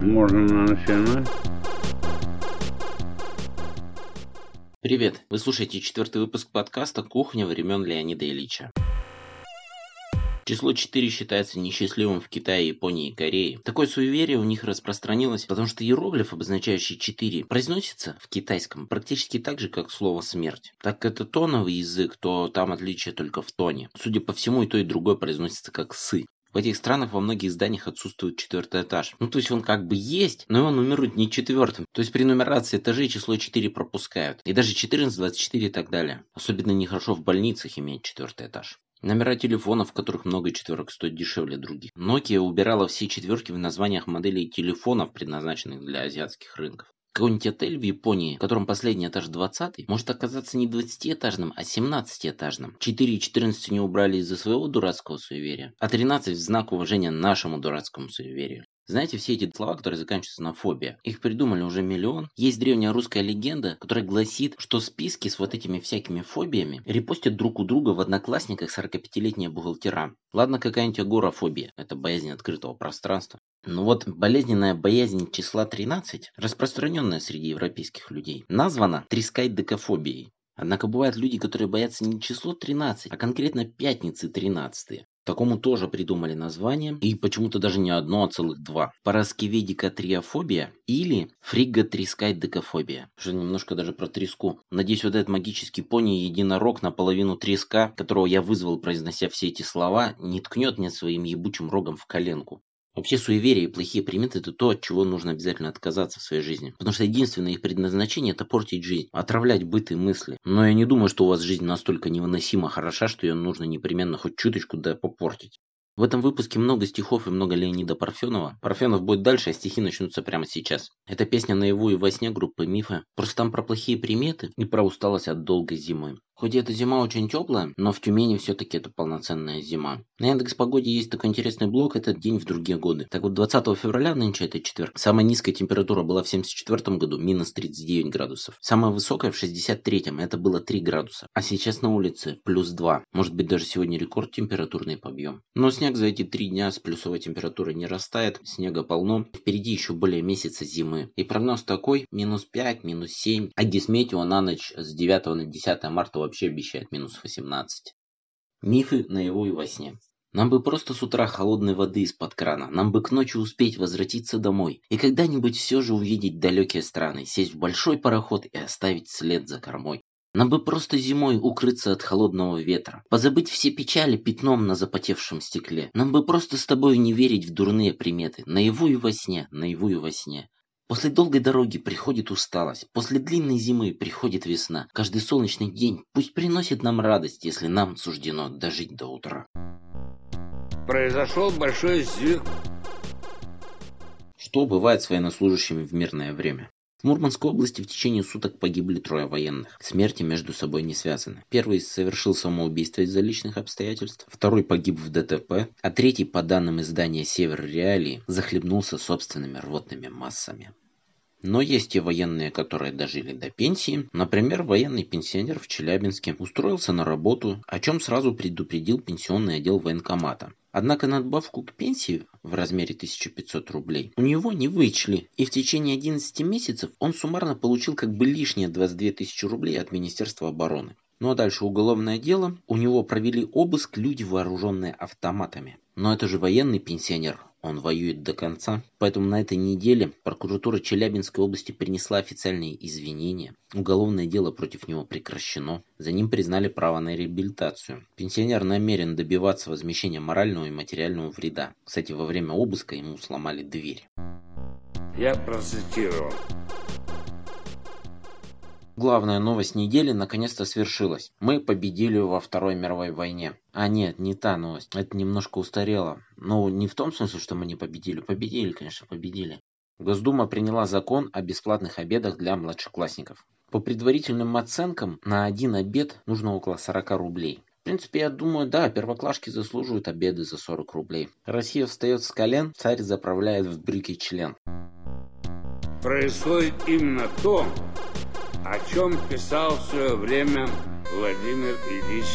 Можно начинать? Привет! Вы слушаете четвертый выпуск подкаста «Кухня времен Леонида Ильича». Число 4 считается несчастливым в Китае, Японии и Корее. Такое суеверие у них распространилось, потому что иероглиф, обозначающий 4, произносится в китайском практически так же, как слово «смерть». Так как это тоновый язык, то там отличие только в тоне. Судя по всему, и то, и другое произносится как «сы». В этих странах во многих зданиях отсутствует четвертый этаж. Ну, то есть он как бы есть, но его нумеруют не четвертым. То есть при нумерации этажей число 4 пропускают. И даже 14, 24 и так далее. Особенно нехорошо в больницах иметь четвертый этаж. Номера телефонов, в которых много четверок, стоят дешевле других. Nokia убирала все четверки в названиях моделей телефонов, предназначенных для азиатских рынков. Какой-нибудь отель в Японии, в котором последний этаж 20 может оказаться не 20-этажным, а 17-этажным. 4 и 14 не убрали из-за своего дурацкого суеверия, а 13 в знак уважения нашему дурацкому суеверию. Знаете, все эти слова, которые заканчиваются на фобия, их придумали уже миллион. Есть древняя русская легенда, которая гласит, что списки с вот этими всякими фобиями репостят друг у друга в одноклассниках 45-летние бухгалтера. Ладно, какая-нибудь агорафобия, это боязнь открытого пространства. Но вот болезненная боязнь числа 13, распространенная среди европейских людей, названа трискайдекофобией. Однако бывают люди, которые боятся не число 13, а конкретно пятницы 13. Такому тоже придумали название, и почему-то даже не одно, а целых два. Параскеведикатриофобия или фриготрискайдекофобия. Что немножко даже про треску. Надеюсь, вот этот магический пони единорог наполовину треска, которого я вызвал, произнося все эти слова, не ткнет мне своим ебучим рогом в коленку. Вообще суеверия и плохие приметы это то, от чего нужно обязательно отказаться в своей жизни. Потому что единственное их предназначение это портить жизнь, отравлять быт и мысли. Но я не думаю, что у вас жизнь настолько невыносимо хороша, что ее нужно непременно хоть чуточку да попортить. В этом выпуске много стихов и много Леонида Парфенова. Парфенов будет дальше, а стихи начнутся прямо сейчас. Это песня наяву и во сне группы Мифы. Просто там про плохие приметы и про усталость от долгой зимы. Хоть эта зима очень теплая, но в Тюмени все-таки это полноценная зима. На Яндекс Погоде есть такой интересный блок «Этот день в другие годы». Так вот, 20 февраля, нынче это четверг, самая низкая температура была в 74 году, минус 39 градусов. Самая высокая в 63-м, это было 3 градуса. А сейчас на улице плюс 2. Может быть, даже сегодня рекорд температурный побьем. Но снег за эти три дня с плюсовой температурой не растает, снега полно. Впереди еще более месяца зимы. И прогноз такой, минус 5, минус 7. А Гисметео на ночь с 9 на 10 марта вообще обещает минус 18. Мифы на его и во сне. Нам бы просто с утра холодной воды из-под крана, нам бы к ночи успеть возвратиться домой и когда-нибудь все же увидеть далекие страны, сесть в большой пароход и оставить след за кормой. Нам бы просто зимой укрыться от холодного ветра, позабыть все печали пятном на запотевшем стекле. Нам бы просто с тобой не верить в дурные приметы, наяву и во сне, наяву и во сне. После долгой дороги приходит усталость, после длинной зимы приходит весна. Каждый солнечный день пусть приносит нам радость, если нам суждено дожить до утра. Произошел большой сдвиг. Что бывает с военнослужащими в мирное время? В Мурманской области в течение суток погибли трое военных. Смерти между собой не связаны. Первый совершил самоубийство из-за личных обстоятельств, второй погиб в ДТП, а третий, по данным издания «Север Реалии», захлебнулся собственными рвотными массами. Но есть и военные, которые дожили до пенсии. Например, военный пенсионер в Челябинске устроился на работу, о чем сразу предупредил пенсионный отдел военкомата. Однако надбавку к пенсии в размере 1500 рублей у него не вычли, и в течение 11 месяцев он суммарно получил как бы лишние 22 тысячи рублей от Министерства обороны. Ну а дальше уголовное дело. У него провели обыск люди, вооруженные автоматами. Но это же военный пенсионер, он воюет до конца. Поэтому на этой неделе прокуратура Челябинской области принесла официальные извинения. Уголовное дело против него прекращено. За ним признали право на реабилитацию. Пенсионер намерен добиваться возмещения морального и материального вреда. Кстати, во время обыска ему сломали дверь. Я процитировал. Главная новость недели наконец-то свершилась. Мы победили во Второй мировой войне. А нет, не та новость. Это немножко устарело. Ну, не в том смысле, что мы не победили. Победили, конечно, победили. Госдума приняла закон о бесплатных обедах для младшеклассников. По предварительным оценкам, на один обед нужно около 40 рублей. В принципе, я думаю, да, первоклашки заслуживают обеды за 40 рублей. Россия встает с колен, царь заправляет в брюки член. Происходит именно то, о чем писал в свое время Владимир Ильич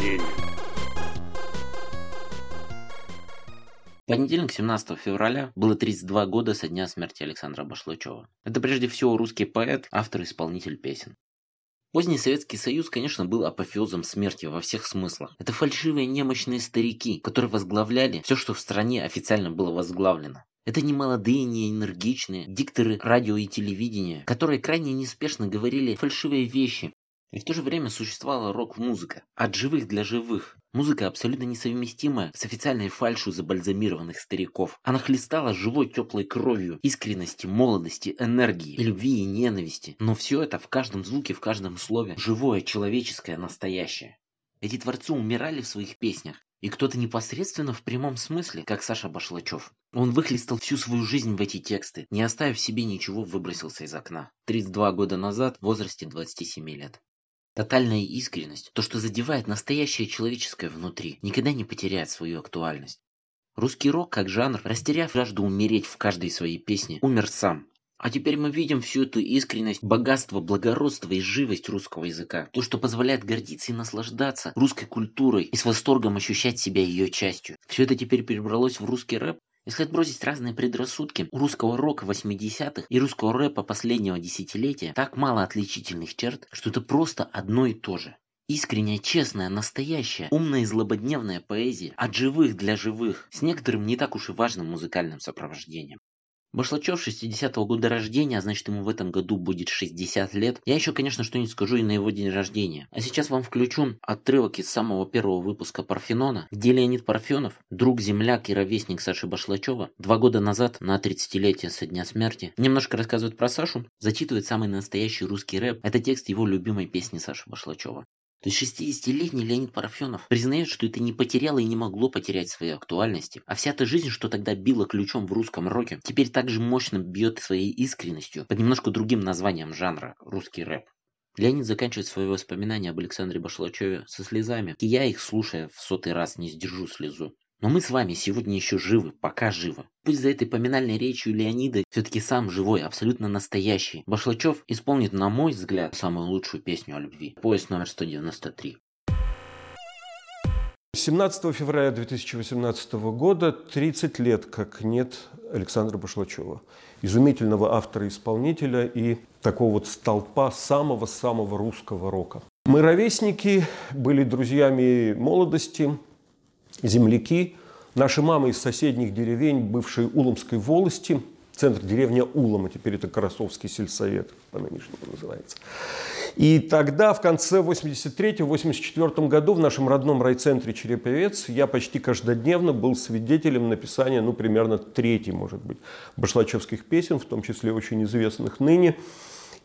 Ленин. понедельник, 17 февраля, было 32 года со дня смерти Александра Башлачева. Это прежде всего русский поэт, автор и исполнитель песен. Поздний Советский Союз, конечно, был апофеозом смерти во всех смыслах. Это фальшивые немощные старики, которые возглавляли все, что в стране официально было возглавлено. Это не молодые, не энергичные дикторы радио и телевидения, которые крайне неспешно говорили фальшивые вещи, и в то же время существовала рок-музыка. От живых для живых. Музыка абсолютно несовместимая с официальной фальшью забальзамированных стариков. Она хлестала живой теплой кровью, искренности, молодости, энергии, любви и ненависти. Но все это в каждом звуке, в каждом слове. Живое, человеческое, настоящее. Эти творцы умирали в своих песнях. И кто-то непосредственно в прямом смысле, как Саша Башлачев. Он выхлестал всю свою жизнь в эти тексты, не оставив себе ничего, выбросился из окна. 32 года назад, в возрасте 27 лет. Тотальная искренность, то, что задевает настоящее человеческое внутри, никогда не потеряет свою актуальность. Русский рок, как жанр, растеряв жажду умереть в каждой своей песне, умер сам. А теперь мы видим всю эту искренность, богатство, благородство и живость русского языка. То, что позволяет гордиться и наслаждаться русской культурой и с восторгом ощущать себя ее частью. Все это теперь перебралось в русский рэп, если отбросить разные предрассудки, у русского рока 80-х и русского рэпа последнего десятилетия так мало отличительных черт, что это просто одно и то же. Искренняя, честная, настоящая, умная и злободневная поэзия от живых для живых, с некоторым не так уж и важным музыкальным сопровождением. Башлачев 60-го года рождения, а значит ему в этом году будет 60 лет. Я еще, конечно, что-нибудь скажу и на его день рождения. А сейчас вам включу отрывок из самого первого выпуска Парфенона, где Леонид Парфенов, друг, земляк и ровесник Саши Башлачева, два года назад, на 30-летие со дня смерти, немножко рассказывает про Сашу, зачитывает самый настоящий русский рэп. Это текст его любимой песни Саши Башлачева. То есть 60-летний Леонид Парафенов признает, что это не потеряло и не могло потерять своей актуальности. А вся та жизнь, что тогда била ключом в русском роке, теперь также мощно бьет своей искренностью под немножко другим названием жанра – русский рэп. Леонид заканчивает свои воспоминания об Александре Башлачеве со слезами, и я их, слушая в сотый раз, не сдержу слезу. Но мы с вами сегодня еще живы, пока живы. Пусть за этой поминальной речью Леонида все-таки сам живой, абсолютно настоящий. Башлачев исполнит, на мой взгляд, самую лучшую песню о любви. Поезд номер 193. 17 февраля 2018 года 30 лет, как нет Александра Башлачева. Изумительного автора-исполнителя и такого вот столпа самого-самого русского рока. Мы ровесники, были друзьями молодости, земляки. Наши мамы из соседних деревень бывшей Уломской волости, центр деревня Улома, теперь это Карасовский сельсовет, по-нынешнему называется. И тогда, в конце 83-84 году в нашем родном райцентре Череповец я почти каждодневно был свидетелем написания, ну, примерно трети, может быть, башлачевских песен, в том числе очень известных ныне.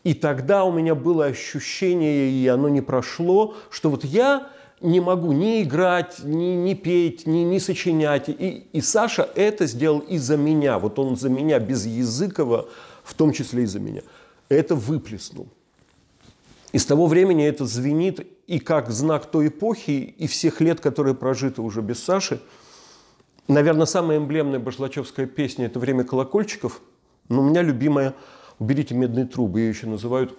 И тогда у меня было ощущение, и оно не прошло, что вот я не могу ни играть, ни, ни петь, ни, ни сочинять. И, и Саша это сделал из-за меня. Вот он за меня, без Языкова, в том числе и за меня. Это выплеснул. И с того времени это звенит и как знак той эпохи, и всех лет, которые прожиты уже без Саши. Наверное, самая эмблемная башлачевская песня – это «Время колокольчиков». Но у меня любимая «Уберите медные трубы». Ее еще называют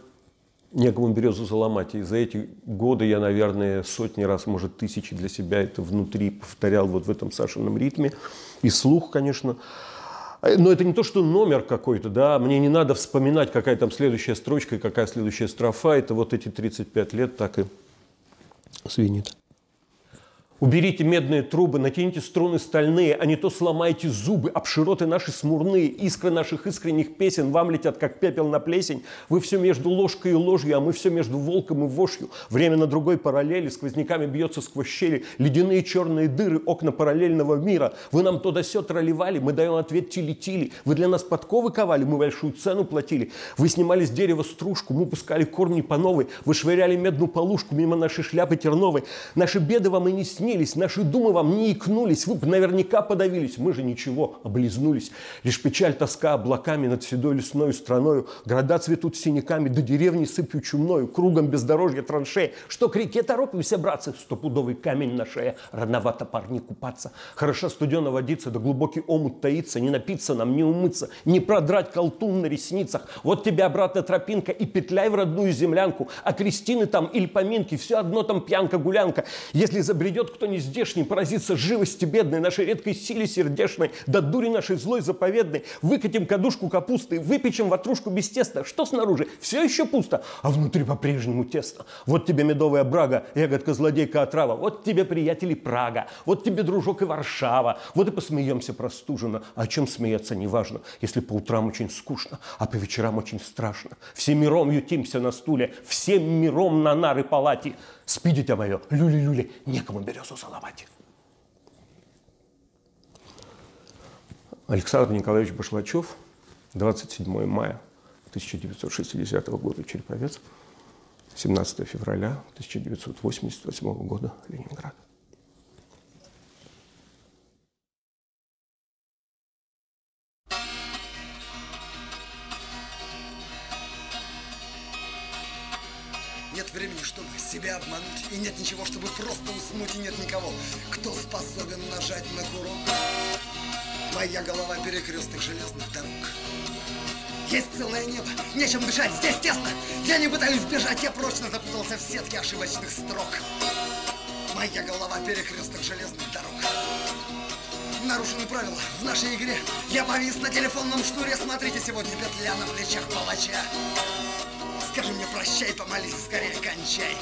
некому березу заломать. И за эти годы я, наверное, сотни раз, может, тысячи для себя это внутри повторял вот в этом Сашином ритме. И слух, конечно. Но это не то, что номер какой-то, да, мне не надо вспоминать, какая там следующая строчка и какая следующая строфа. Это вот эти 35 лет так и свинит. Уберите медные трубы, натяните струны стальные, а не то сломайте зубы, обшироты наши смурные, искры наших искренних песен вам летят, как пепел на плесень. Вы все между ложкой и ложью, а мы все между волком и вошью. Время на другой параллели, сквозняками бьется сквозь щели, ледяные черные дыры, окна параллельного мира. Вы нам то да сё тролливали, мы даем ответ тили-тили. Вы для нас подковы ковали, мы большую цену платили. Вы снимали с дерева стружку, мы пускали корни по новой. Вы швыряли медную полушку мимо нашей шляпы терновой. Наши беды вам и не снились снились, наши думы вам не икнулись, вы бы наверняка подавились, мы же ничего, облизнулись. Лишь печаль, тоска облаками над седой лесной страною, города цветут синяками, до деревни сыпью чумною, кругом бездорожья траншеи. Что к реке торопимся, братцы, стопудовый камень на шее, рановато парни купаться. Хорошо студено водиться, да глубокий омут таится, не напиться нам, не умыться, не продрать колтун на ресницах. Вот тебе обратно тропинка и петляй в родную землянку, а крестины там или поминки, все одно там пьянка-гулянка. Если забредет кто не здешний, поразится живости бедной, нашей редкой силе сердечной, да дури нашей злой заповедной. Выкатим кадушку капусты, выпечем ватрушку без теста. Что снаружи? Все еще пусто, а внутри по-прежнему тесто. Вот тебе медовая брага, ягодка злодейка отрава. Вот тебе, приятели, Прага. Вот тебе, дружок, и Варшава. Вот и посмеемся простуженно. О чем смеяться неважно, если по утрам очень скучно, а по вечерам очень страшно. Всем миром ютимся на стуле, всем миром на нары палати. Спи, дитя мое, люли-люли, некому березу целовать. Александр Николаевич Башлачев, 27 мая 1960 года, Череповец, 17 февраля 1988 года, Ленинград. Обмануть И нет ничего, чтобы просто уснуть И нет никого, кто способен нажать на курок. Моя голова перекрестных железных дорог. Есть целое небо, нечем дышать, здесь тесно. Я не пытаюсь бежать, я прочно запутался в сетке ошибочных строк. Моя голова перекрестных железных дорог. Нарушены правила в нашей игре. Я повис на телефонном шнуре Смотрите, сегодня петля на плечах палача Скажи мне прощай, помолись, скорее кончай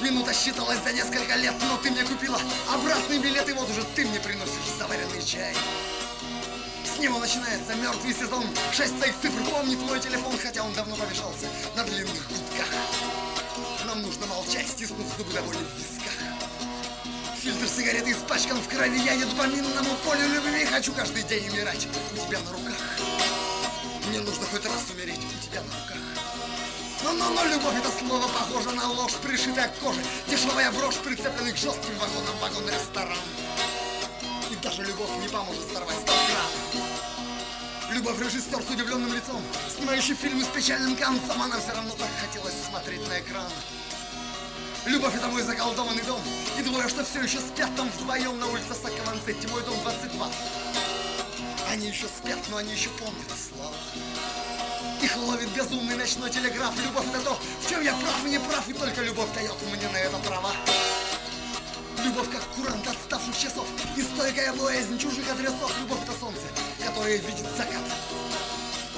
Минута считалась за несколько лет, но ты мне купила обратный билет, и вот уже ты мне приносишь заваренный чай. С него начинается мертвый сезон. Шесть твоих цифр помнит мой телефон, хотя он давно помешался на длинных гудках. Нам нужно молчать, стиснув зубы до боли в висках. Фильтр сигареты испачкан в крови, я еду по минному полю любви, хочу каждый день умирать у тебя на руках. Мне нужно хоть раз умереть у тебя на руках. Но, но, но любовь это слово похоже на ложь, пришитая к коже. Дешевая брошь, прицепленный к жестким вагонам, вагон-ресторан. И даже любовь не поможет сорвать стоп Любовь режиссер с удивленным лицом, снимающий фильмы с печальным концом, она все равно так хотелось смотреть на экран. Любовь это мой заколдованный дом, и двое, что все еще спят там вдвоем на улице Сакаванцетти, мой дом 22. Они еще спят, но они еще помнят слова. Их ловит безумный ночной телеграф. Любовь это то, в чем я прав и не прав И только любовь дает мне на это право Любовь как курант отставших часов И стойкая боязнь чужих адресов. Любовь это солнце, которое видит закат.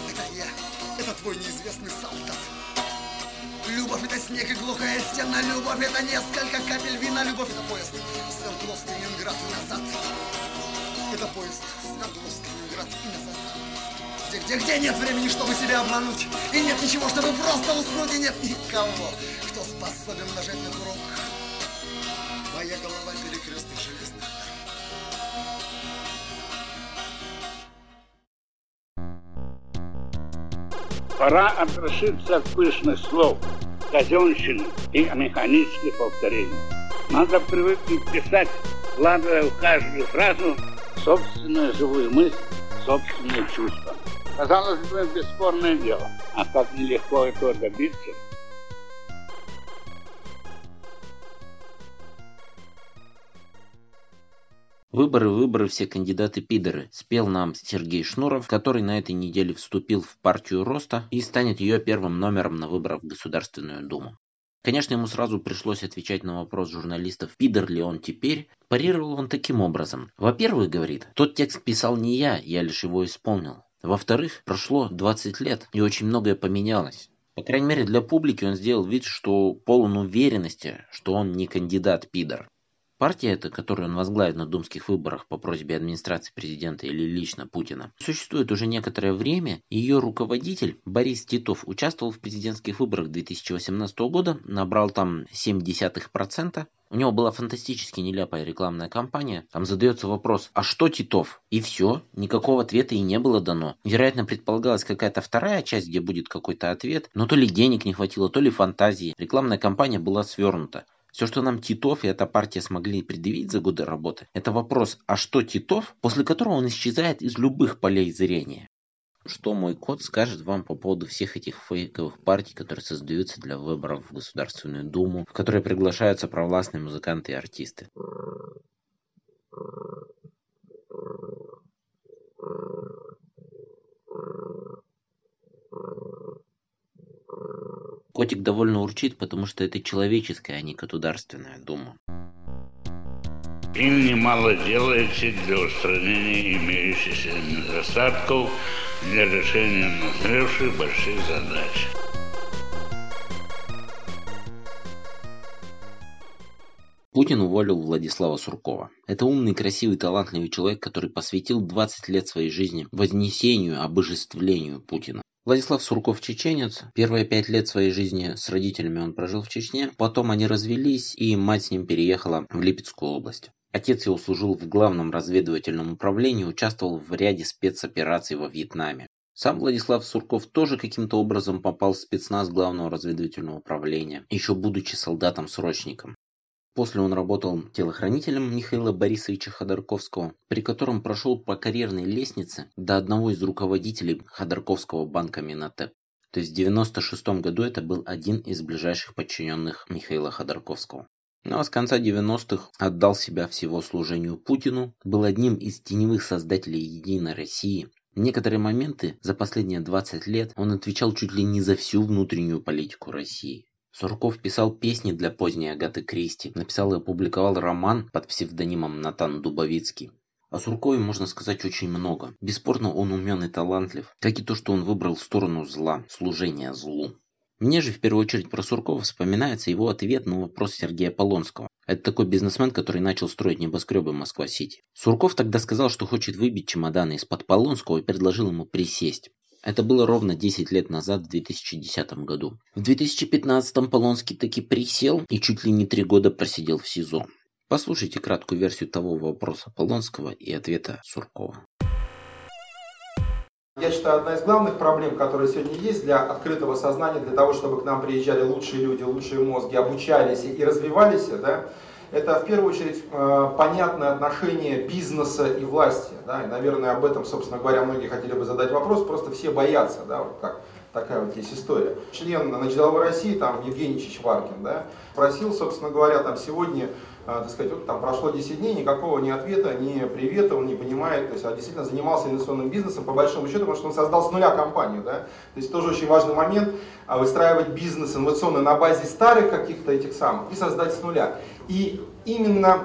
Это я, это твой неизвестный солдат. Любовь это снег и глухая стена. Любовь это несколько капель вина. Любовь это поезд Свердловск, Ленинград и назад. Это поезд Свердловск, Ленинград и назад. Где, где, где нет времени, чтобы себя обмануть? И нет ничего, чтобы просто уснуть И нет никого, кто способен нажать на курок. Моя голова перекрестных железных Пора отрешиться от пышных слов, казенщины и механических повторений. Надо привыкнуть писать, вкладывая в каждую фразу собственную живую мысль, собственные чувства. Казалось бы, бесспорное дело. А как нелегко этого добиться? Выборы, выборы, все кандидаты пидоры, спел нам Сергей Шнуров, который на этой неделе вступил в партию Роста и станет ее первым номером на выборах в Государственную Думу. Конечно, ему сразу пришлось отвечать на вопрос журналистов, пидор ли он теперь. Парировал он таким образом. Во-первых, говорит, тот текст писал не я, я лишь его исполнил. Во-вторых, прошло 20 лет, и очень многое поменялось. По крайней мере, для публики он сделал вид, что полон уверенности, что он не кандидат-пидор. Партия эта, которую он возглавит на думских выборах по просьбе администрации президента или лично Путина, существует уже некоторое время. Ее руководитель Борис Титов участвовал в президентских выборах 2018 года, набрал там 0,7%. У него была фантастически нелепая рекламная кампания. Там задается вопрос, а что Титов? И все, никакого ответа и не было дано. Вероятно, предполагалась какая-то вторая часть, где будет какой-то ответ, но то ли денег не хватило, то ли фантазии. Рекламная кампания была свернута. Все, что нам Титов и эта партия смогли предъявить за годы работы, это вопрос, а что Титов, после которого он исчезает из любых полей зрения. Что мой кот скажет вам по поводу всех этих фейковых партий, которые создаются для выборов в Государственную Думу, в которые приглашаются провластные музыканты и артисты? Котик довольно урчит, потому что это человеческая, а не государственная дума. Им немало делается для устранения имеющихся недостатков для решения назревших больших задач. Путин уволил Владислава Суркова. Это умный, красивый, талантливый человек, который посвятил 20 лет своей жизни вознесению, обожествлению Путина. Владислав Сурков чеченец. Первые пять лет своей жизни с родителями он прожил в Чечне. Потом они развелись, и мать с ним переехала в Липецкую область. Отец его служил в главном разведывательном управлении, участвовал в ряде спецопераций во Вьетнаме. Сам Владислав Сурков тоже каким-то образом попал в спецназ главного разведывательного управления, еще будучи солдатом-срочником. После он работал телохранителем Михаила Борисовича Ходорковского, при котором прошел по карьерной лестнице до одного из руководителей Ходорковского банка Минотеп. То есть в 96 году это был один из ближайших подчиненных Михаила Ходорковского. Ну а с конца 90-х отдал себя всего служению Путину, был одним из теневых создателей Единой России. Некоторые моменты за последние 20 лет он отвечал чуть ли не за всю внутреннюю политику России. Сурков писал песни для поздней Агаты Кристи, написал и опубликовал роман под псевдонимом Натан Дубовицкий. О Суркове можно сказать очень много. Бесспорно, он умен и талантлив, как и то, что он выбрал сторону зла, служение злу. Мне же в первую очередь про Суркова вспоминается его ответ на вопрос Сергея Полонского. Это такой бизнесмен, который начал строить небоскребы Москва-Сити. Сурков тогда сказал, что хочет выбить чемоданы из-под Полонского и предложил ему присесть. Это было ровно 10 лет назад, в 2010 году. В 2015 Полонский таки присел и чуть ли не три года просидел в СИЗО. Послушайте краткую версию того вопроса Полонского и ответа Суркова. Я считаю, одна из главных проблем, которые сегодня есть для открытого сознания, для того, чтобы к нам приезжали лучшие люди, лучшие мозги, обучались и развивались, да, это в первую очередь э, понятное отношение бизнеса и власти. Да, и, наверное, об этом, собственно говоря, многие хотели бы задать вопрос, просто все боятся, да, вот как такая вот есть история. Член значит, деловой России, там, Евгений Чичваркин, да, просил, собственно говоря, там сегодня а, так сказать, вот там прошло 10 дней, никакого ни ответа, ни привета он не понимает, то есть, а действительно занимался инвестиционным бизнесом по большому счету, потому что он создал с нуля компанию, да, то есть тоже очень важный момент, а, выстраивать бизнес инновационный на базе старых каких-то этих самых и создать с нуля. И именно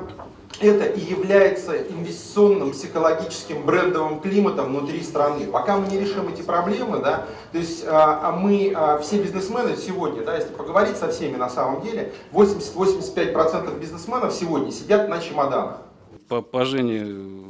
это и является инвестиционным психологическим брендовым климатом внутри страны. Пока мы не решим эти проблемы, да, то есть а, а мы, а, все бизнесмены сегодня, да, если поговорить со всеми на самом деле, 80-85% бизнесменов сегодня сидят на чемоданах. По, по Жене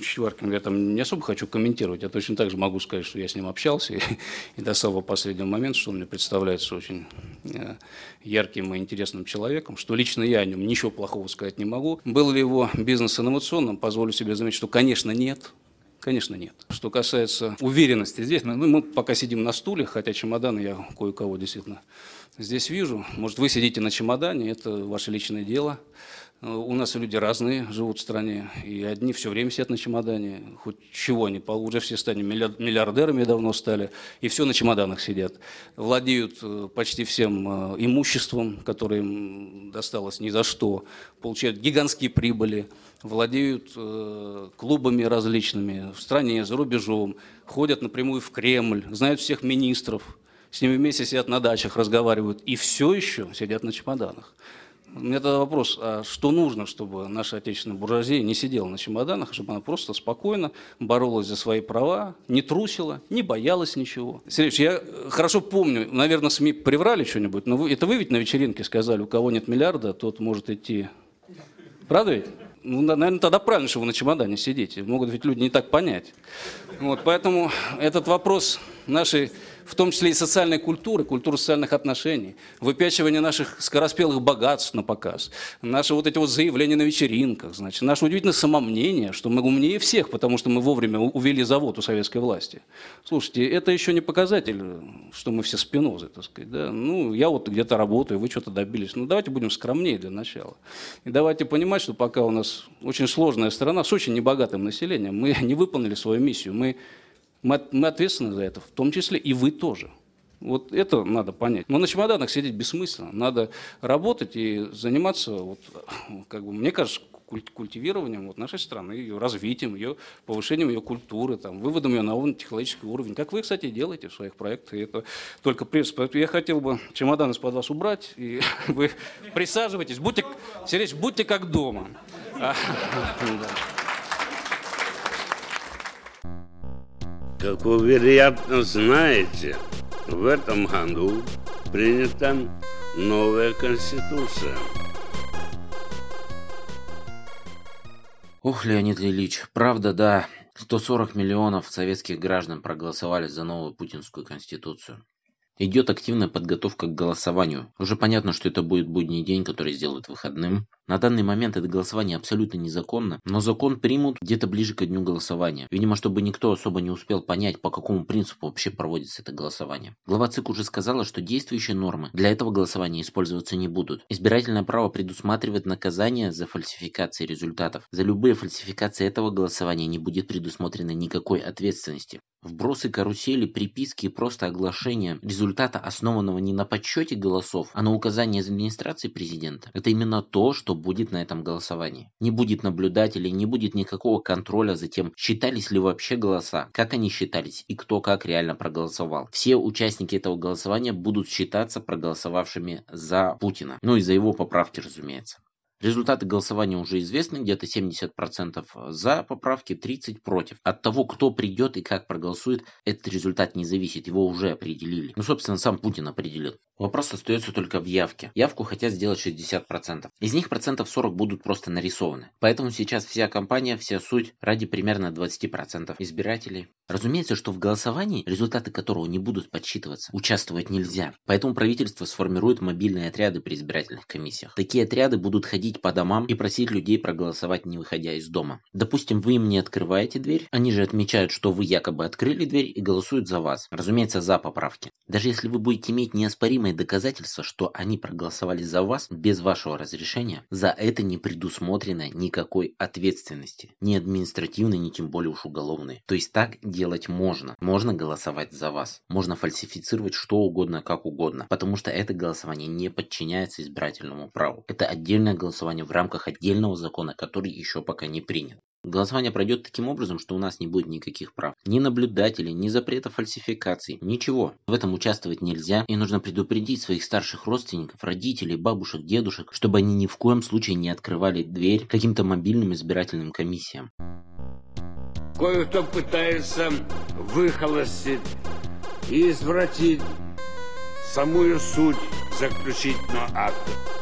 Чичваркин я там не особо хочу комментировать. Я точно так же могу сказать, что я с ним общался и, и до самого последнего момента, что он мне представляется очень э, ярким и интересным человеком, что лично я о нем ничего плохого сказать не могу. Был ли его бизнес инновационным, позволю себе заметить, что, конечно, нет. Конечно, нет. Что касается уверенности здесь, ну, мы пока сидим на стуле, хотя чемоданы я кое-кого действительно здесь вижу. Может, вы сидите на чемодане, это ваше личное дело. У нас люди разные живут в стране, и одни все время сидят на чемодане, хоть чего они, уже все стали миллиардерами давно стали, и все на чемоданах сидят. Владеют э, почти всем э, имуществом, которое им досталось ни за что, получают гигантские прибыли, владеют э, клубами различными в стране, за рубежом, ходят напрямую в Кремль, знают всех министров, с ними вместе сидят на дачах, разговаривают, и все еще сидят на чемоданах. У меня тогда вопрос, а что нужно, чтобы наша отечественная буржуазия не сидела на чемоданах, чтобы она просто спокойно боролась за свои права, не трусила, не боялась ничего? Сергеевич, я хорошо помню, наверное, СМИ приврали что-нибудь, но вы, это вы ведь на вечеринке сказали, у кого нет миллиарда, тот может идти. Правда ведь? Ну, наверное, тогда правильно, что вы на чемодане сидите. Могут ведь люди не так понять. Вот, поэтому этот вопрос нашей в том числе и социальной культуры, культуры социальных отношений, выпячивание наших скороспелых богатств на показ, наши вот эти вот заявления на вечеринках, значит, наше удивительное самомнение, что мы умнее всех, потому что мы вовремя увели завод у советской власти. Слушайте, это еще не показатель, что мы все спинозы, так сказать. Да? Ну, я вот где-то работаю, вы что-то добились. Ну, давайте будем скромнее для начала. И давайте понимать, что пока у нас очень сложная страна с очень небогатым населением, мы не выполнили свою миссию, мы мы, мы ответственны за это, в том числе и вы тоже. Вот это надо понять. Но на чемоданах сидеть бессмысленно. Надо работать и заниматься, вот, как бы, мне кажется, культивированием вот нашей страны, ее развитием, ее повышением ее культуры, там, выводом ее на технологический уровень. Как вы, кстати, делаете в своих проектах. И это только пресс. Я хотел бы чемодан из-под вас убрать, и вы присаживайтесь. Будьте, Сергей будьте как дома. как вы, вероятно, знаете, в этом году принята новая конституция. Ох, Леонид Ильич, правда, да. 140 миллионов советских граждан проголосовали за новую путинскую конституцию. Идет активная подготовка к голосованию. Уже понятно, что это будет будний день, который сделают выходным. На данный момент это голосование абсолютно незаконно, но закон примут где-то ближе к дню голосования. Видимо, чтобы никто особо не успел понять, по какому принципу вообще проводится это голосование. Глава ЦИК уже сказала, что действующие нормы для этого голосования использоваться не будут. Избирательное право предусматривает наказание за фальсификации результатов. За любые фальсификации этого голосования не будет предусмотрено никакой ответственности. Вбросы карусели, приписки и просто оглашение результата, основанного не на подсчете голосов, а на указании из администрации президента, это именно то, что будет на этом голосовании. Не будет наблюдателей, не будет никакого контроля за тем, считались ли вообще голоса, как они считались и кто как реально проголосовал. Все участники этого голосования будут считаться проголосовавшими за Путина. Ну и за его поправки, разумеется. Результаты голосования уже известны, где-то 70% за поправки, 30% против. От того, кто придет и как проголосует, этот результат не зависит, его уже определили. Ну, собственно, сам Путин определил. Вопрос остается только в явке. Явку хотят сделать 60%. Из них процентов 40 будут просто нарисованы. Поэтому сейчас вся кампания, вся суть ради примерно 20% избирателей. Разумеется, что в голосовании, результаты которого не будут подсчитываться, участвовать нельзя. Поэтому правительство сформирует мобильные отряды при избирательных комиссиях. Такие отряды будут ходить по домам и просить людей проголосовать, не выходя из дома. Допустим, вы им не открываете дверь, они же отмечают, что вы якобы открыли дверь и голосуют за вас. Разумеется, за поправки. Даже если вы будете иметь неоспоримые доказательства, что они проголосовали за вас без вашего разрешения, за это не предусмотрено никакой ответственности. Ни административной, ни тем более уж уголовной. То есть так делать можно. Можно голосовать за вас. Можно фальсифицировать что угодно, как угодно. Потому что это голосование не подчиняется избирательному праву. Это отдельное голосование в рамках отдельного закона, который еще пока не принят. Голосование пройдет таким образом, что у нас не будет никаких прав. Ни наблюдателей, ни запрета фальсификаций, ничего. В этом участвовать нельзя, и нужно предупредить своих старших родственников, родителей, бабушек, дедушек, чтобы они ни в коем случае не открывали дверь каким-то мобильным избирательным комиссиям. Кое-кто пытается выхолостить и извратить самую суть заключительного акта.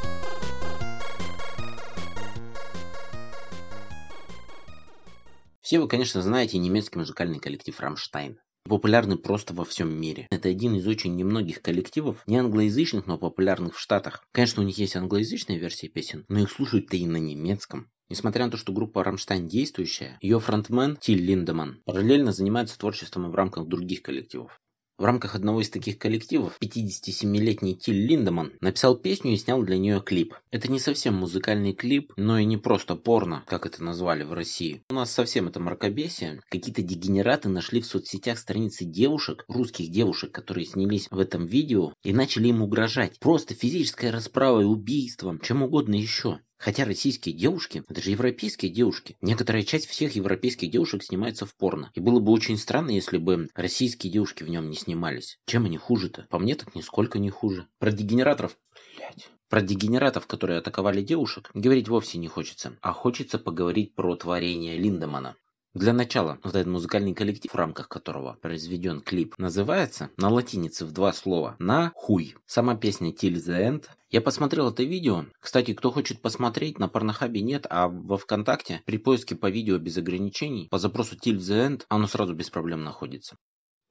Все вы, конечно, знаете немецкий музыкальный коллектив «Рамштайн». Популярны просто во всем мире. Это один из очень немногих коллективов, не англоязычных, но популярных в Штатах. Конечно, у них есть англоязычная версия песен, но их слушают-то и на немецком. Несмотря на то, что группа «Рамштайн» действующая, ее фронтмен Тиль Линдеман параллельно занимается творчеством в рамках других коллективов. В рамках одного из таких коллективов 57-летний Тиль Линдеман написал песню и снял для нее клип. Это не совсем музыкальный клип, но и не просто порно, как это назвали в России. У нас совсем это мракобесие. Какие-то дегенераты нашли в соцсетях страницы девушек, русских девушек, которые снялись в этом видео, и начали им угрожать. Просто физической расправой, убийством, чем угодно еще. Хотя российские девушки, это же европейские девушки. Некоторая часть всех европейских девушек снимается в порно. И было бы очень странно, если бы российские девушки в нем не снимались. Чем они хуже-то? По мне так нисколько не хуже. Про дегенераторов... Блять. Про дегенератов, которые атаковали девушек, говорить вовсе не хочется, а хочется поговорить про творение Линдемана. Для начала, вот этот музыкальный коллектив, в рамках которого произведен клип, называется на латинице в два слова «на хуй». Сама песня «Till the End». Я посмотрел это видео. Кстати, кто хочет посмотреть, на Порнохабе нет, а во Вконтакте при поиске по видео без ограничений по запросу «Till the End» оно сразу без проблем находится.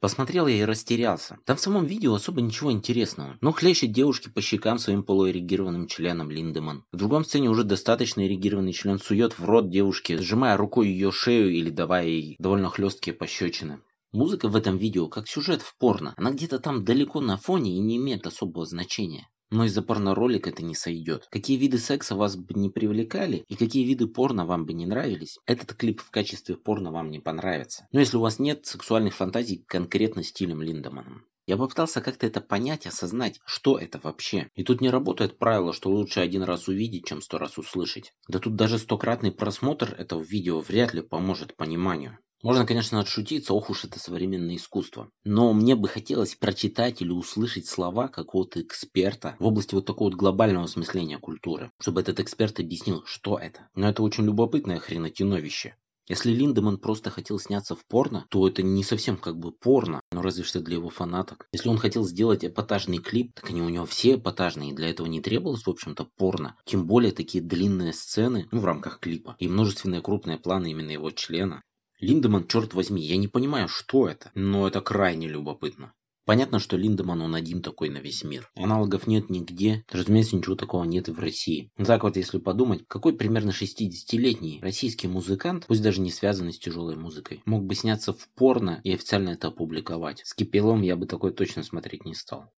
Посмотрел я и растерялся. Там в самом видео особо ничего интересного. Но хлещет девушки по щекам своим полуэрегированным членом Линдеман. В другом сцене уже достаточно эрегированный член сует в рот девушки, сжимая рукой ее шею или давая ей довольно хлесткие пощечины. Музыка в этом видео как сюжет в порно. Она где-то там далеко на фоне и не имеет особого значения. Но из-за порно-ролика это не сойдет. Какие виды секса вас бы не привлекали и какие виды порно вам бы не нравились, этот клип в качестве порно вам не понравится. Но если у вас нет сексуальных фантазий конкретно стилем Линдеманом. Я попытался как-то это понять, осознать, что это вообще. И тут не работает правило, что лучше один раз увидеть, чем сто раз услышать. Да тут даже стократный просмотр этого видео вряд ли поможет пониманию. Можно, конечно, отшутиться, ох уж это современное искусство. Но мне бы хотелось прочитать или услышать слова какого-то эксперта в области вот такого вот глобального осмысления культуры, чтобы этот эксперт объяснил, что это. Но это очень любопытное хренотиновище. Если Линдеман просто хотел сняться в порно, то это не совсем как бы порно, но разве что для его фанаток. Если он хотел сделать эпатажный клип, так они у него все эпатажные, и для этого не требовалось, в общем-то, порно. Тем более такие длинные сцены, ну, в рамках клипа, и множественные крупные планы именно его члена. Линдеман, черт возьми, я не понимаю, что это, но это крайне любопытно. Понятно, что Линдеман он один такой на весь мир. Аналогов нет нигде, разумеется, ничего такого нет и в России. Но так вот, если подумать, какой примерно 60-летний российский музыкант, пусть даже не связанный с тяжелой музыкой, мог бы сняться в порно и официально это опубликовать? С Кипелом я бы такой точно смотреть не стал.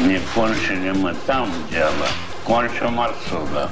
Не кончили мы там дело, кончим отсюда.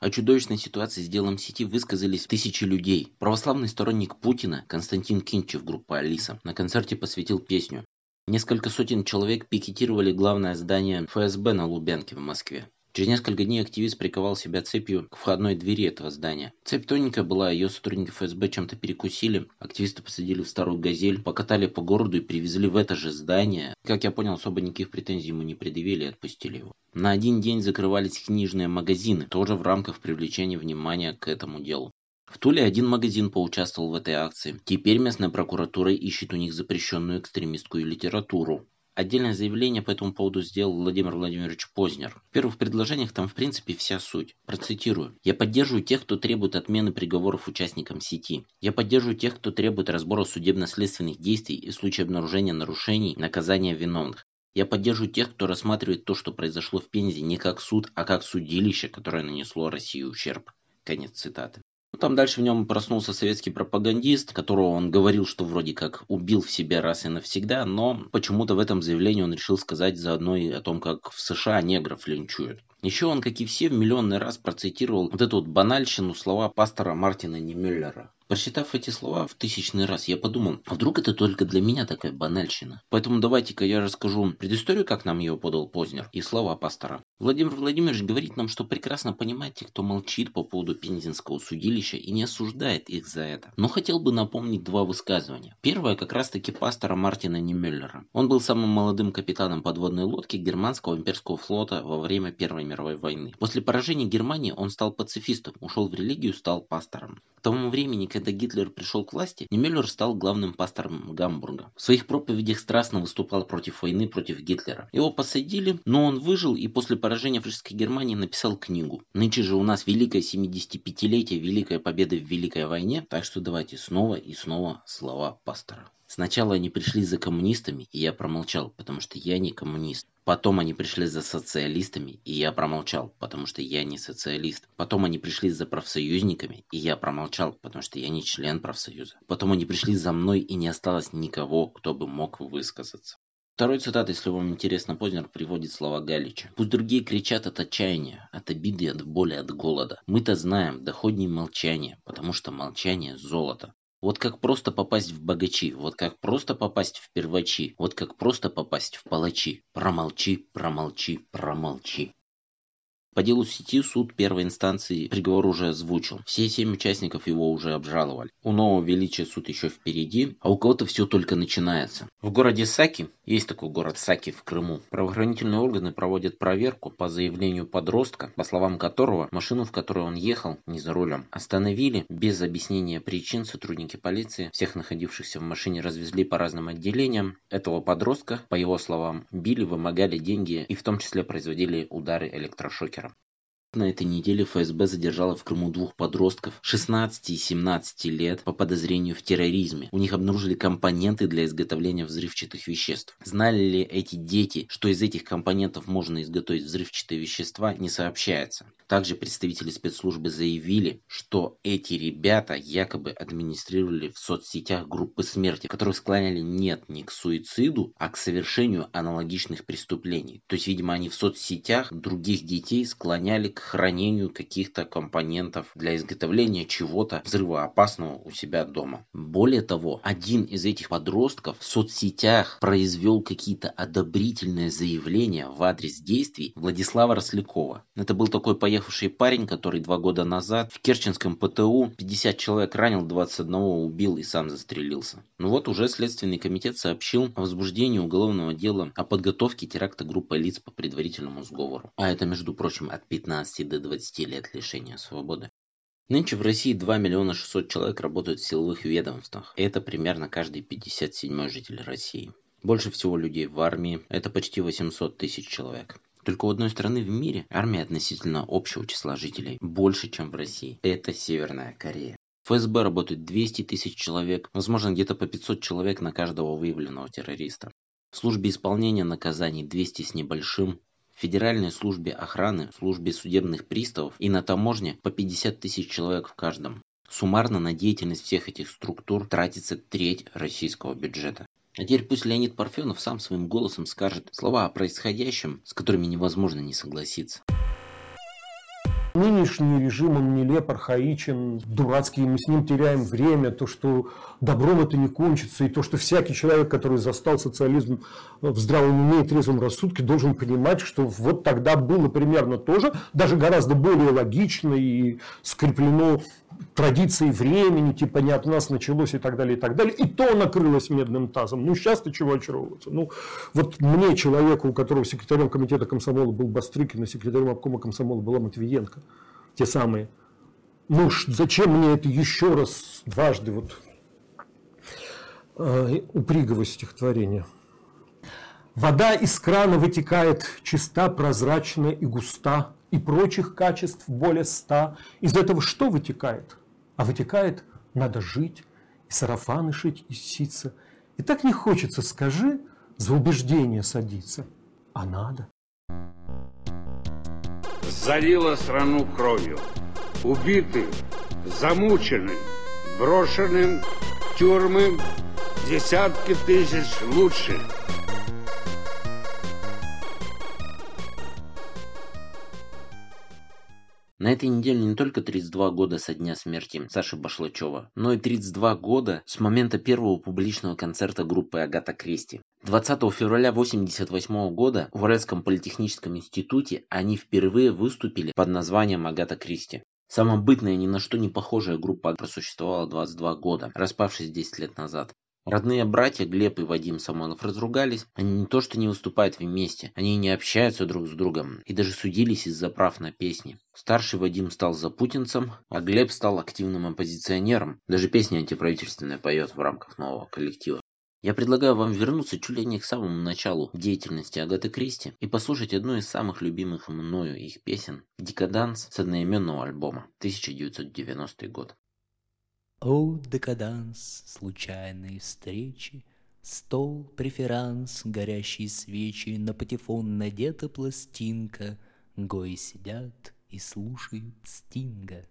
О чудовищной ситуации с делом сети высказались тысячи людей. Православный сторонник Путина Константин Кинчев, группа «Алиса», на концерте посвятил песню. Несколько сотен человек пикетировали главное здание ФСБ на Лубянке в Москве. Через несколько дней активист приковал себя цепью к входной двери этого здания. Цепь тоненькая была, ее сотрудники ФСБ чем-то перекусили. Активиста посадили в старую «Газель», покатали по городу и привезли в это же здание. Как я понял, особо никаких претензий ему не предъявили и отпустили его. На один день закрывались книжные магазины, тоже в рамках привлечения внимания к этому делу. В Туле один магазин поучаствовал в этой акции. Теперь местная прокуратура ищет у них запрещенную экстремистскую литературу. Отдельное заявление по этому поводу сделал Владимир Владимирович Познер. В первых предложениях там в принципе вся суть. Процитирую. «Я поддерживаю тех, кто требует отмены приговоров участникам сети. Я поддерживаю тех, кто требует разбора судебно-следственных действий и в случае обнаружения нарушений наказания виновных. Я поддерживаю тех, кто рассматривает то, что произошло в Пензе, не как суд, а как судилище, которое нанесло России ущерб. Конец цитаты. Ну, там дальше в нем проснулся советский пропагандист, которого он говорил, что вроде как убил в себе раз и навсегда, но почему-то в этом заявлении он решил сказать заодно и о том, как в США негров линчуют. Еще он, как и все, в миллионный раз процитировал вот эту вот банальщину слова пастора Мартина Немюллера. Прочитав эти слова в тысячный раз, я подумал, а вдруг это только для меня такая банальщина? Поэтому давайте-ка я расскажу предысторию, как нам ее подал Познер, и слова пастора. Владимир Владимирович говорит нам, что прекрасно понимает тех, кто молчит по поводу Пензенского судилища и не осуждает их за это. Но хотел бы напомнить два высказывания. Первое как раз таки пастора Мартина Немюллера. Он был самым молодым капитаном подводной лодки германского имперского флота во время Первой мировой войны. После поражения Германии он стал пацифистом, ушел в религию, стал пастором. К тому времени, когда Гитлер пришел к власти, Немюллер стал главным пастором Гамбурга. В своих проповедях страстно выступал против войны против Гитлера. Его посадили, но он выжил и после поражения фашистской Германии написал книгу. Нынче же у нас великое 75-летие, великая победа в Великой войне, так что давайте снова и снова слова пастора. Сначала они пришли за коммунистами, и я промолчал, потому что я не коммунист. Потом они пришли за социалистами, и я промолчал, потому что я не социалист. Потом они пришли за профсоюзниками, и я промолчал, потому что я не член профсоюза. Потом они пришли за мной, и не осталось никого, кто бы мог высказаться. Второй цитат, если вам интересно, Познер приводит слова Галича. «Пусть другие кричат от отчаяния, от обиды, от боли, от голода. Мы-то знаем, доходнее молчание, потому что молчание – золото. Вот как просто попасть в богачи, вот как просто попасть в первачи, вот как просто попасть в палачи. Промолчи, промолчи, промолчи. По делу сети суд первой инстанции приговор уже озвучил. Все семь участников его уже обжаловали. У нового величия суд еще впереди, а у кого-то все только начинается. В городе Саки, есть такой город Саки в Крыму, правоохранительные органы проводят проверку по заявлению подростка, по словам которого машину, в которой он ехал, не за рулем, остановили без объяснения причин сотрудники полиции. Всех находившихся в машине развезли по разным отделениям. Этого подростка, по его словам, били, вымогали деньги и в том числе производили удары электрошокером. На этой неделе ФСБ задержала в Крыму двух подростков 16 и 17 лет по подозрению в терроризме. У них обнаружили компоненты для изготовления взрывчатых веществ. Знали ли эти дети, что из этих компонентов можно изготовить взрывчатые вещества, не сообщается. Также представители спецслужбы заявили, что эти ребята якобы администрировали в соцсетях группы смерти, которые склоняли нет не к суициду, а к совершению аналогичных преступлений. То есть, видимо, они в соцсетях других детей склоняли к хранению каких-то компонентов для изготовления чего-то взрывоопасного у себя дома. Более того, один из этих подростков в соцсетях произвел какие-то одобрительные заявления в адрес действий Владислава Рослякова. Это был такой поехавший парень, который два года назад в Керченском ПТУ 50 человек ранил, 21 убил и сам застрелился. Ну вот уже Следственный комитет сообщил о возбуждении уголовного дела о подготовке теракта группы лиц по предварительному сговору. А это, между прочим, от 15 до 20 лет лишения свободы. Нынче в России 2 миллиона 600 человек работают в силовых ведомствах. Это примерно каждый 57 житель России. Больше всего людей в армии, это почти 800 тысяч человек. Только у одной страны в мире армия относительно общего числа жителей больше, чем в России. Это Северная Корея. В ФСБ работает 200 тысяч человек, возможно где-то по 500 человек на каждого выявленного террориста. В службе исполнения наказаний 200 с небольшим, Федеральной службе охраны, службе судебных приставов и на таможне по 50 тысяч человек в каждом. Суммарно на деятельность всех этих структур тратится треть российского бюджета. А теперь пусть Леонид Парфенов сам своим голосом скажет слова о происходящем, с которыми невозможно не согласиться. Нынешний режим, он нелеп, архаичен, дурацкий, мы с ним теряем время, то, что добром это не кончится, и то, что всякий человек, который застал социализм в здравом уме и трезвом рассудке, должен понимать, что вот тогда было примерно то же, даже гораздо более логично и скреплено традиции времени, типа не от нас началось и так далее, и так далее. И то накрылось медным тазом. Ну, сейчас-то чего очаровываться? Ну, вот мне, человеку, у которого секретарем комитета комсомола был Бастрыкин, а секретарем обкома комсомола была Матвиенко, те самые. Ну, зачем мне это еще раз, дважды вот э, уприговое стихотворение? Вода из крана вытекает чиста, прозрачна и густа, и прочих качеств более ста. Из этого что вытекает? А вытекает надо жить, и сарафаны шить, и ситься. И так не хочется, скажи, за убеждение садиться. А надо. Залила страну кровью. Убиты, замучены, брошены в тюрьмы десятки тысяч лучших. На этой неделе не только 32 года со дня смерти Саши Башлачева, но и 32 года с момента первого публичного концерта группы Агата Кристи. 20 февраля 1988 года в Уральском политехническом институте они впервые выступили под названием Агата Кристи. Самобытная, ни на что не похожая группа просуществовала 22 года, распавшись 10 лет назад. Родные братья Глеб и Вадим Самойлов разругались. Они не то что не выступают вместе, они не общаются друг с другом и даже судились из-за прав на песни. Старший Вадим стал запутинцем, а Глеб стал активным оппозиционером. Даже песни антиправительственные поет в рамках нового коллектива. Я предлагаю вам вернуться чуть ли не к самому началу деятельности Агаты Кристи и послушать одну из самых любимых мною их песен «Декаданс» с одноименного альбома 1990 год. О, декаданс, случайные встречи, Стол, преферанс, горящие свечи, На патефон надета пластинка, Гои сидят и слушают стинга.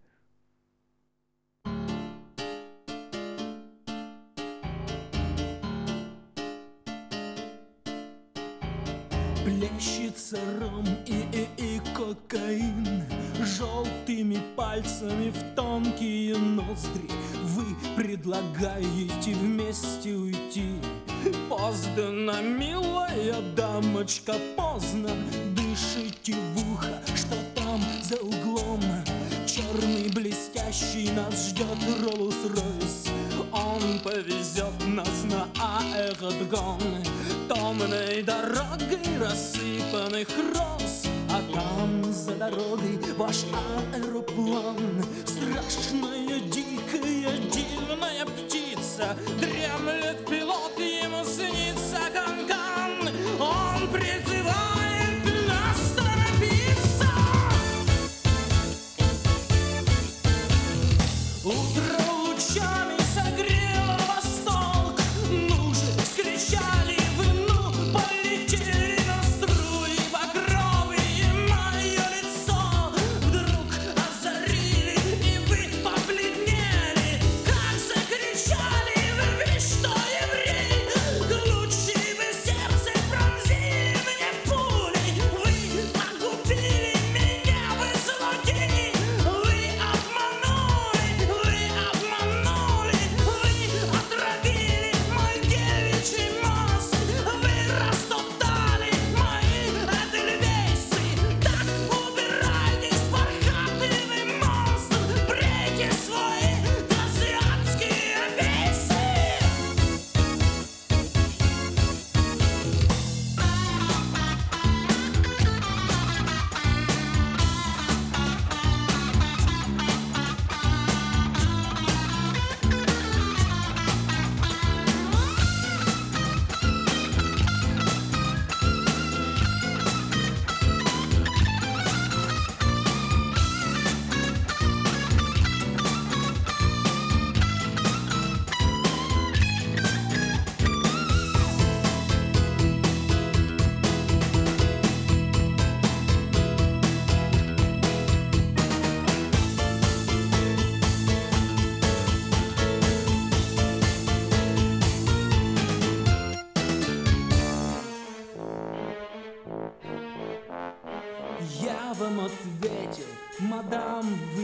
Плещется ром и, и, и кокаин. Желтыми пальцами в тонкие ноздри. Вы предлагаете вместе уйти. Поздно, милая дамочка, поздно. Дышите в ухо, что там за углом? Черный блестящий нас ждет Роллс-Ройс. Он повезет нас на аэродром Томной дорогой рассыпанных роз. А там за дорогой ваш аэроплан. Страшная, дикая, дивная птица. Дремлет пилот,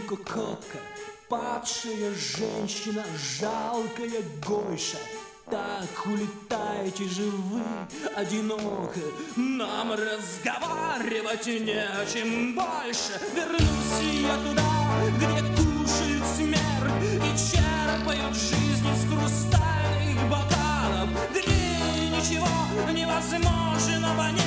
кокотка, падшая женщина, жалкая гойша. Так улетаете же вы одиноко Нам разговаривать не о чем больше. Вернусь я туда, где кушают смерть И черпают жизнь из хрустальных бокалов Где ничего невозможного нет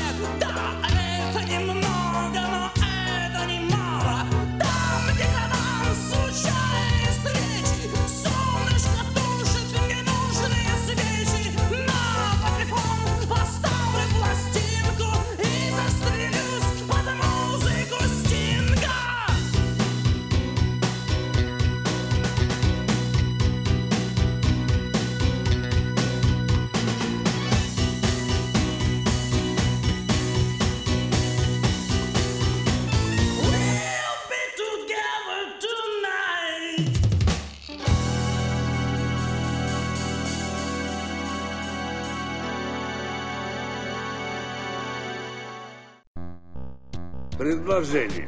Предложение.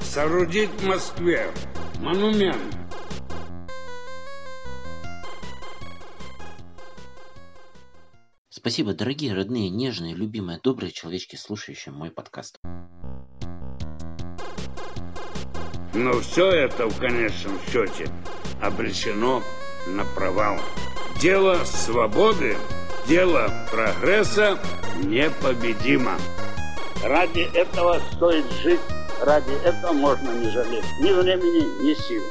Соорудить в Москве монумент Спасибо, дорогие, родные, нежные, любимые, добрые человечки, слушающие мой подкаст. Но все это в конечном счете обречено на провал. Дело свободы, дело прогресса непобедимо. Ради этого стоит жить, ради этого можно не жалеть ни времени, ни сил.